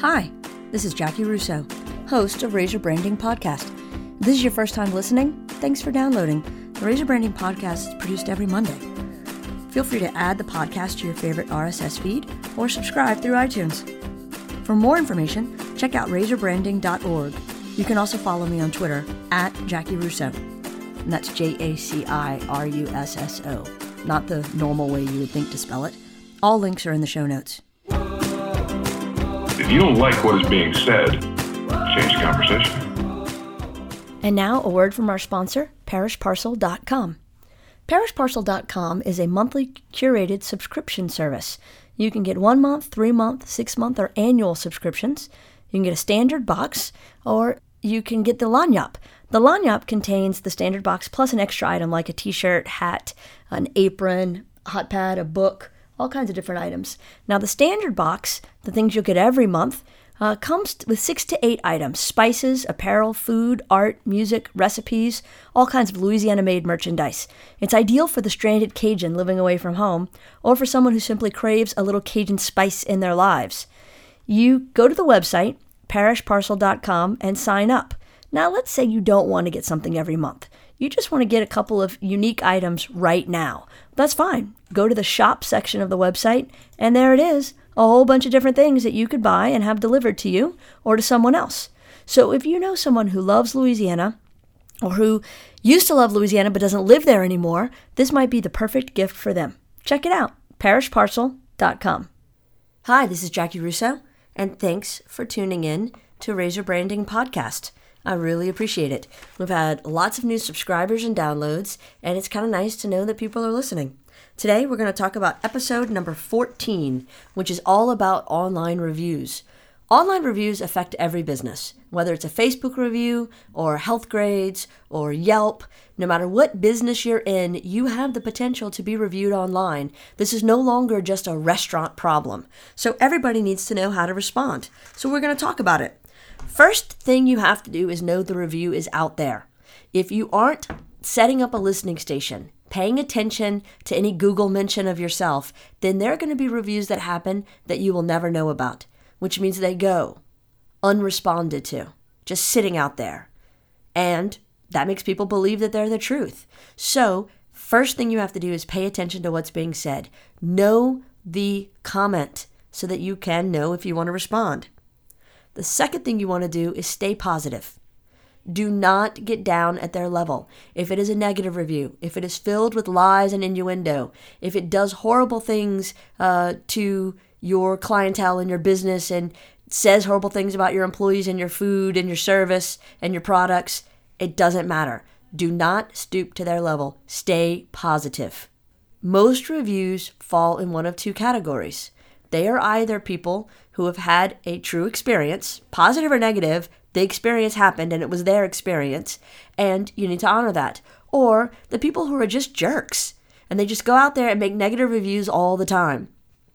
Hi, this is Jaci Russo, host of Raise Your Branding Podcast. If this is your first time listening, thanks for downloading. The Raise Your Branding Podcast is produced every Monday. Feel free to add the podcast to your favorite RSS feed or subscribe through iTunes. For more information, check out raiseyourbranding.org. You can also follow me on Twitter at Jaci Russo. And that's J A C I R U S S O, not the normal way you would think to spell it. All links are in the show notes. If you don't like what is being said, change the conversation. And now, a word from our sponsor, parishparcel.com. Parishparcel.com is a monthly curated subscription service. You can get one month, three month, six month, or annual subscriptions. You can get a standard box, or you can get the Lagniappe. The Lagniappe contains the standard box plus an extra item like a t shirt, hat, an apron, hot pad, a book, all kinds of different items. Now, the standard box, the things you'll get every month, uh, comes with six to eight items spices, apparel, food, art, music, recipes, all kinds of Louisiana made merchandise. It's ideal for the stranded Cajun living away from home, or for someone who simply craves a little Cajun spice in their lives. You go to the website, parishparcel.com, and sign up. Now, let's say you don't want to get something every month. You just want to get a couple of unique items right now. That's fine. Go to the shop section of the website, and there it is a whole bunch of different things that you could buy and have delivered to you or to someone else. So if you know someone who loves Louisiana, or who used to love Louisiana but doesn't live there anymore, this might be the perfect gift for them. Check it out parishparcel.com. Hi, this is Jaci Russo, and thanks for tuning in to Raise Your Branding Podcast. I really appreciate it. We've had lots of new subscribers and downloads, and it's kind of nice to know that people are listening. Today, we're going to talk about episode number 14, which is all about online reviews. Online reviews affect every business, whether it's a Facebook review or Healthgrades or Yelp. No matter what business you're in, you have the potential to be reviewed online. This is no longer just a restaurant problem. So everybody needs to know how to respond. So we're going to talk about it. First thing you have to do is know the review is out there. If you aren't setting up a listening station, paying attention to any Google mention of yourself, then there are going to be reviews that happen that you will never know about, which means they go unresponded to, just sitting out there. And that makes people believe that they're the truth. So, first thing you have to do is pay attention to what's being said. Know the comment so that you can know if you want to respond. The second thing you want to do is stay positive. Do not get down at their level. If it is a negative review, if it is filled with lies and innuendo, if it does horrible things uh, to your clientele and your business and says horrible things about your employees and your food and your service and your products, it doesn't matter. Do not stoop to their level. Stay positive. Most reviews fall in one of two categories. They are either people who have had a true experience, positive or negative, the experience happened and it was their experience, and you need to honor that. Or the people who are just jerks and they just go out there and make negative reviews all the time.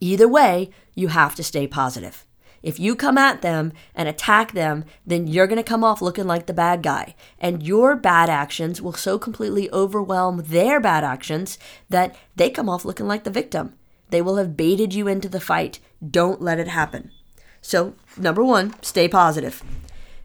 Either way, you have to stay positive. If you come at them and attack them, then you're going to come off looking like the bad guy. And your bad actions will so completely overwhelm their bad actions that they come off looking like the victim. They will have baited you into the fight. Don't let it happen. So, number one, stay positive.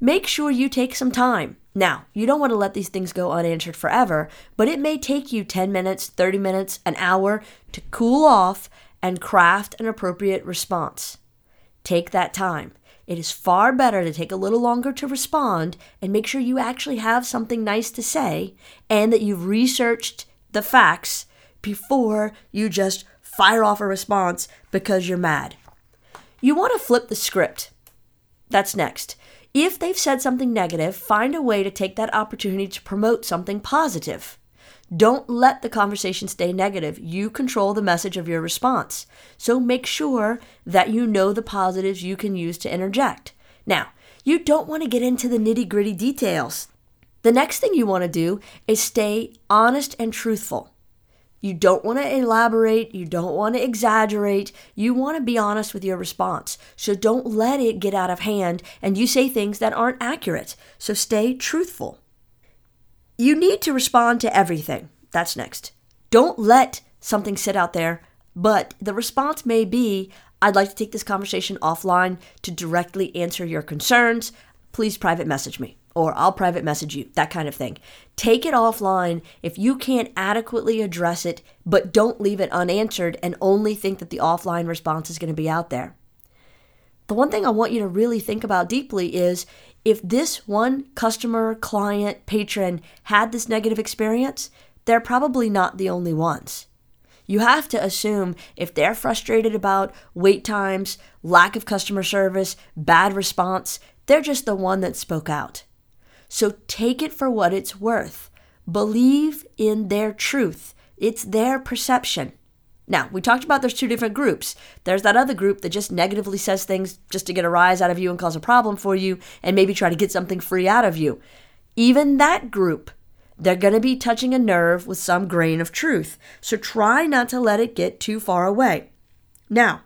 Make sure you take some time. Now, you don't want to let these things go unanswered forever, but it may take you 10 minutes, 30 minutes, an hour to cool off and craft an appropriate response. Take that time. It is far better to take a little longer to respond and make sure you actually have something nice to say and that you've researched the facts before you just fire off a response because you're mad. You want to flip the script. That's next. If they've said something negative, find a way to take that opportunity to promote something positive. Don't let the conversation stay negative. You control the message of your response. So make sure that you know the positives you can use to interject. Now, you don't want to get into the nitty gritty details. The next thing you want to do is stay honest and truthful. You don't want to elaborate. You don't want to exaggerate. You want to be honest with your response. So don't let it get out of hand and you say things that aren't accurate. So stay truthful. You need to respond to everything. That's next. Don't let something sit out there, but the response may be I'd like to take this conversation offline to directly answer your concerns. Please private message me or I'll private message you, that kind of thing. Take it offline if you can't adequately address it, but don't leave it unanswered and only think that the offline response is going to be out there. The one thing I want you to really think about deeply is if this one customer, client, patron had this negative experience, they're probably not the only ones. You have to assume if they're frustrated about wait times, lack of customer service, bad response, they're just the one that spoke out. So take it for what it's worth. Believe in their truth. It's their perception. Now, we talked about there's two different groups. There's that other group that just negatively says things just to get a rise out of you and cause a problem for you and maybe try to get something free out of you. Even that group, they're going to be touching a nerve with some grain of truth. So try not to let it get too far away. Now,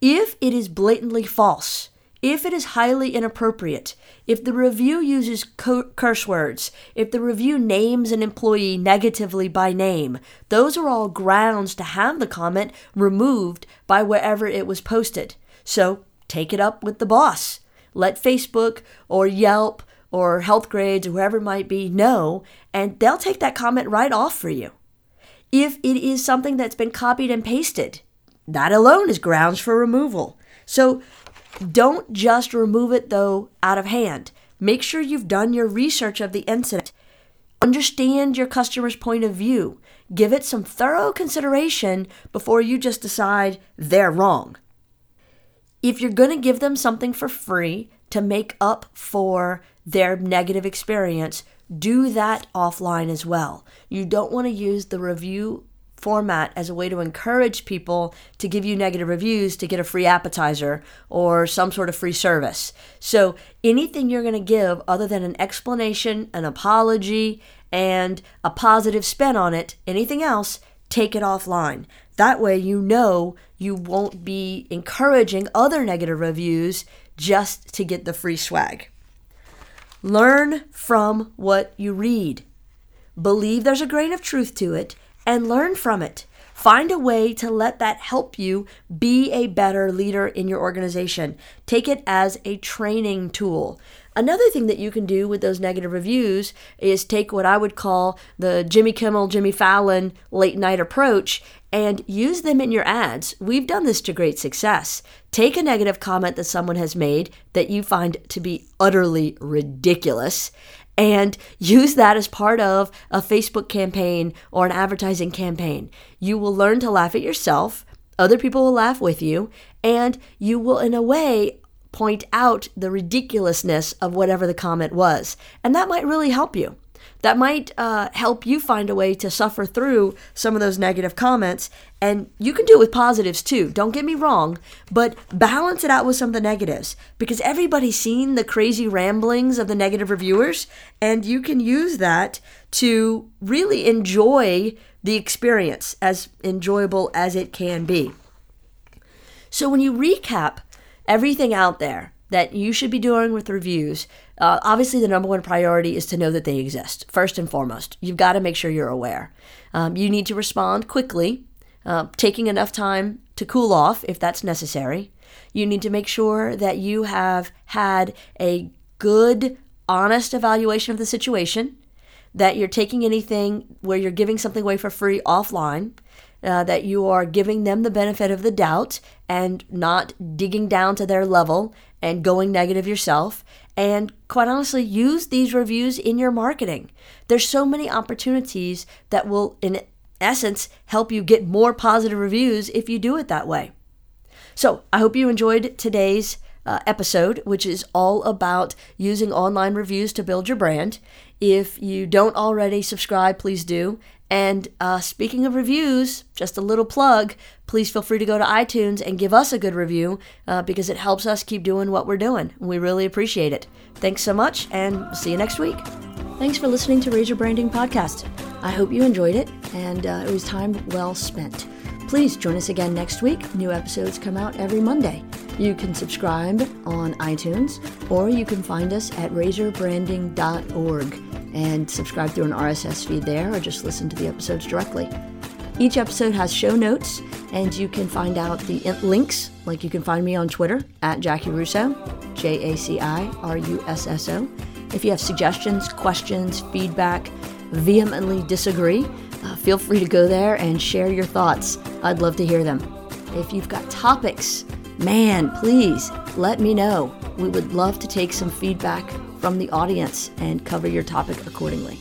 if it is blatantly false, if it is highly inappropriate, if the review uses curse words, if the review names an employee negatively by name, those are all grounds to have the comment removed by wherever it was posted. So take it up with the boss. Let Facebook or Yelp or Healthgrades or whoever it might be know, and they'll take that comment right off for you. If it is something that's been copied and pasted, that alone is grounds for removal. So don't just remove it, though, out of hand. Make sure you've done your research of the incident. Understand your customer's point of view. Give it some thorough consideration before you just decide they're wrong. If you're going to give them something for free to make up for their negative experience, do that offline as well. You don't want to use the review format as a way to encourage people to give you negative reviews to get a free appetizer or some sort of free service. So, anything you're going to give other than an explanation, an apology, and a positive spin on it, anything else, take it offline. That way, you know you won't be encouraging other negative reviews just to get the free swag. Learn from what you read. Believe there's a grain of truth to it and learn from it. Find a way to let that help you be a better leader in your organization. Take it as a training tool. Another thing that you can do with those negative reviews is take what I would call the Jimmy Kimmel, Jimmy Fallon late night approach and use them in your ads. We've done this to great success. Take a negative comment that someone has made that you find to be utterly ridiculous and use that as part of a Facebook campaign or an advertising campaign. You will learn to laugh at yourself, other people will laugh with you, and you will, in a way, point out the ridiculousness of whatever the comment was. And that might really help you that might uh, help you find a way to suffer through some of those negative comments. And you can do it with positives too, don't get me wrong, but balance it out with some of the negatives because everybody's seen the crazy ramblings of the negative reviewers, and you can use that to really enjoy the experience as enjoyable as it can be. So when you recap everything out there that you should be doing with reviews, uh, obviously, the number one priority is to know that they exist, first and foremost. You've got to make sure you're aware. Um, you need to respond quickly, uh, taking enough time to cool off if that's necessary. You need to make sure that you have had a good, honest evaluation of the situation, that you're taking anything where you're giving something away for free offline. Uh, that you are giving them the benefit of the doubt and not digging down to their level and going negative yourself. And quite honestly, use these reviews in your marketing. There's so many opportunities that will, in essence, help you get more positive reviews if you do it that way. So I hope you enjoyed today's uh, episode, which is all about using online reviews to build your brand. If you don't already subscribe, please do. And uh, speaking of reviews, just a little plug please feel free to go to iTunes and give us a good review uh, because it helps us keep doing what we're doing. We really appreciate it. Thanks so much, and see you next week. Thanks for listening to Raise Your Branding Podcast. I hope you enjoyed it, and uh, it was time well spent. Please join us again next week. New episodes come out every Monday. You can subscribe on iTunes, or you can find us at raiseyourbranding.org and subscribe through an RSS feed there, or just listen to the episodes directly. Each episode has show notes, and you can find out the links, like you can find me on Twitter at Jaci Russo, J A C I R U S S O. If you have suggestions, questions, feedback, vehemently disagree, uh, feel free to go there and share your thoughts. I'd love to hear them. If you've got topics, man, please let me know. We would love to take some feedback from the audience and cover your topic accordingly.